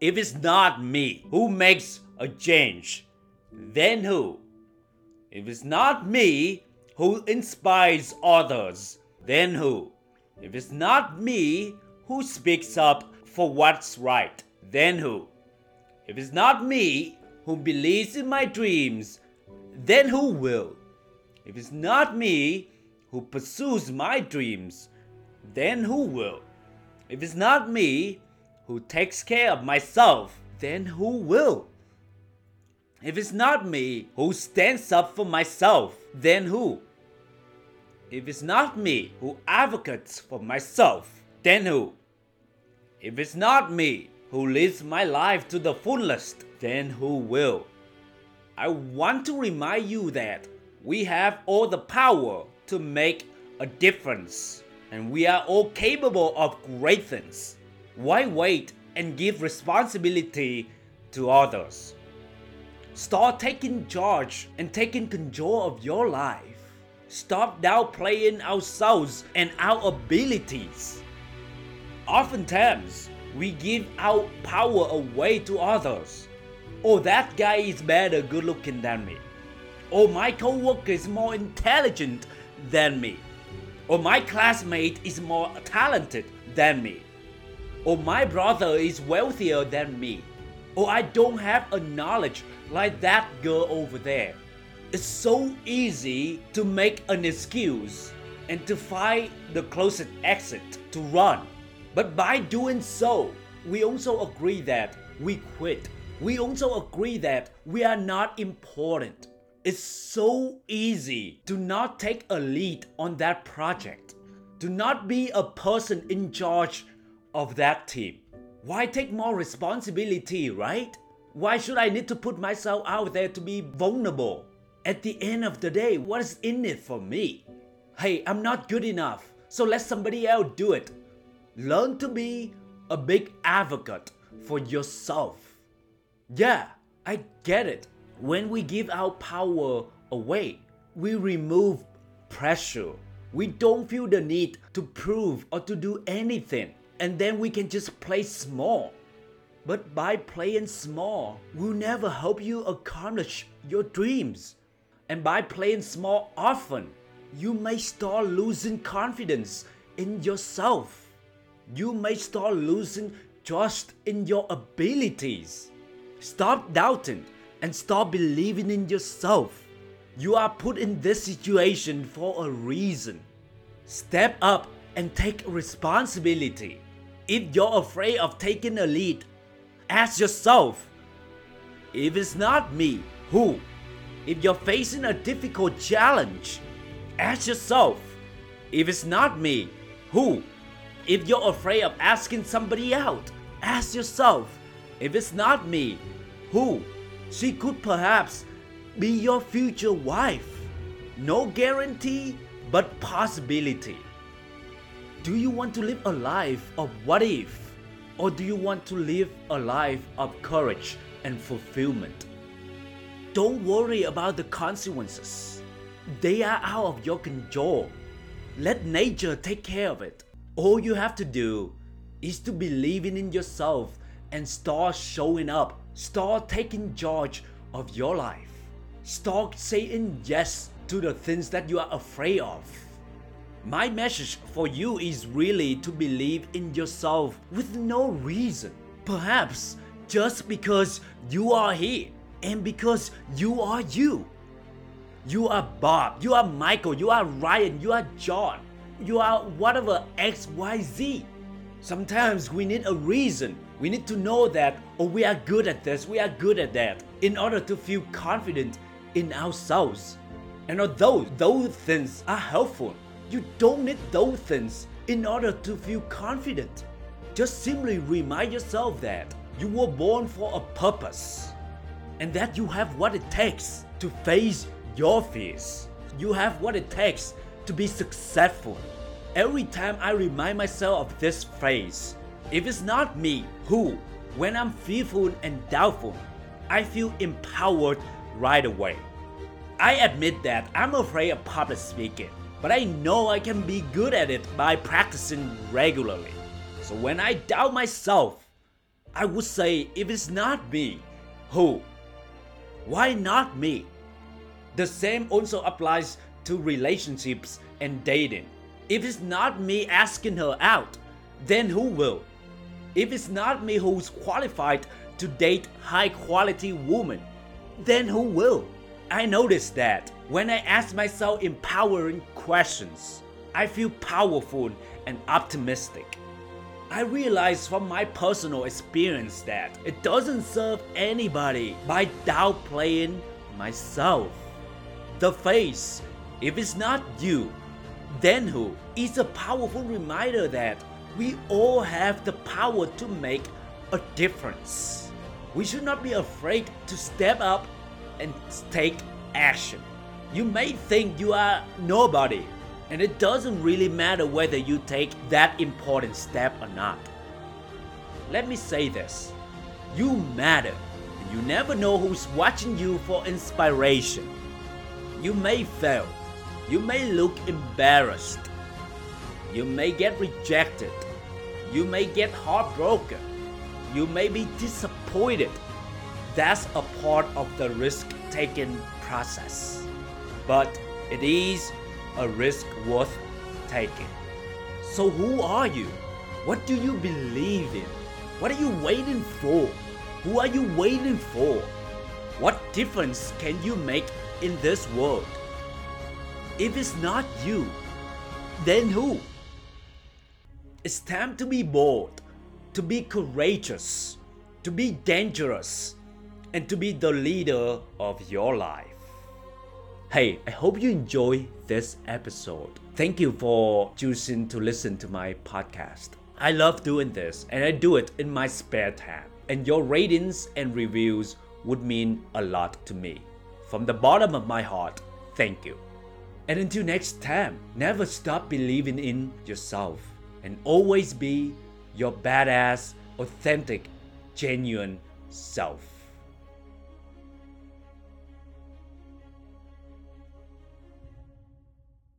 If it's not me who makes a change, then who? If it's not me who inspires others, then who? If it's not me who speaks up for what's right, then who? If it's not me who believes in my dreams, then who will? If it's not me who pursues my dreams, then who will? If it's not me who takes care of myself, then who will? If it's not me who stands up for myself, then who? If it's not me who advocates for myself, then who? If it's not me who lives my life to the fullest, then who will? I want to remind you that we have all the power to make a difference, and we are all capable of great things. Why wait and give responsibility to others? Start taking charge and taking control of your life. Stop downplaying ourselves and our abilities. Oftentimes, we give our power away to others. Oh, that guy is better good looking than me. Oh, my coworker is more intelligent than me. Or my classmate is more talented than me. Or my brother is wealthier than me. Or I don't have a knowledge like that girl over there. It's so easy to make an excuse and to find the closest exit to run. But by doing so, we also agree that we quit. We also agree that we are not important. It's so easy to not take a lead on that project, to not be a person in charge of that team. Why take more responsibility, right? Why should I need to put myself out there to be vulnerable? At the end of the day, what is in it for me? Hey, I'm not good enough, so let somebody else do it. Learn to be a big advocate for yourself. Yeah, I get it. When we give our power away, we remove pressure. We don't feel the need to prove or to do anything, and then we can just play small. But by playing small we'll never help you accomplish your dreams. And by playing small often, you may start losing confidence in yourself. You may start losing trust in your abilities. Stop doubting and start believing in yourself. You are put in this situation for a reason. Step up and take responsibility. If you're afraid of taking a lead, ask yourself if it's not me, who? If you're facing a difficult challenge, ask yourself if it's not me, who? If you're afraid of asking somebody out, ask yourself if it's not me, who? She could perhaps be your future wife. No guarantee, but possibility. Do you want to live a life of what if? Or do you want to live a life of courage and fulfillment? Don't worry about the consequences. They are out of your control. Let nature take care of it. All you have to do is to believe in yourself and start showing up. Start taking charge of your life. Start saying yes to the things that you are afraid of. My message for you is really to believe in yourself with no reason. Perhaps just because you are here and because you are you. You are Bob, you are Michael, you are Ryan, you are John, you are whatever XYZ. Sometimes we need a reason. We need to know that, oh, we are good at this, we are good at that, in order to feel confident in ourselves. And although those things are helpful, you don't need those things in order to feel confident. Just simply remind yourself that you were born for a purpose and that you have what it takes to face your fears. You have what it takes to be successful. Every time I remind myself of this phrase, if it's not me, who? When I'm fearful and doubtful, I feel empowered right away. I admit that I'm afraid of public speaking, but I know I can be good at it by practicing regularly. So when I doubt myself, I would say if it's not me, who? Why not me? The same also applies to relationships and dating. If it's not me asking her out, then who will? If it's not me who's qualified to date high quality women, then who will? I notice that when I ask myself empowering questions, I feel powerful and optimistic. I realize from my personal experience that it doesn't serve anybody by downplaying myself. The face, if it's not you, then who? Is a powerful reminder that we all have the power to make a difference. We should not be afraid to step up and take action. You may think you are nobody, and it doesn't really matter whether you take that important step or not. Let me say this you matter, and you never know who's watching you for inspiration. You may fail, you may look embarrassed, you may get rejected, you may get heartbroken, you may be disappointed. That's a part of the risk taking process. But it is a risk worth taking. So, who are you? What do you believe in? What are you waiting for? Who are you waiting for? What difference can you make in this world? If it's not you, then who? It's time to be bold, to be courageous, to be dangerous, and to be the leader of your life. Hey, I hope you enjoy this episode. Thank you for choosing to listen to my podcast. I love doing this and I do it in my spare time. And your ratings and reviews would mean a lot to me. From the bottom of my heart, thank you. And until next time, never stop believing in yourself and always be your badass, authentic, genuine self.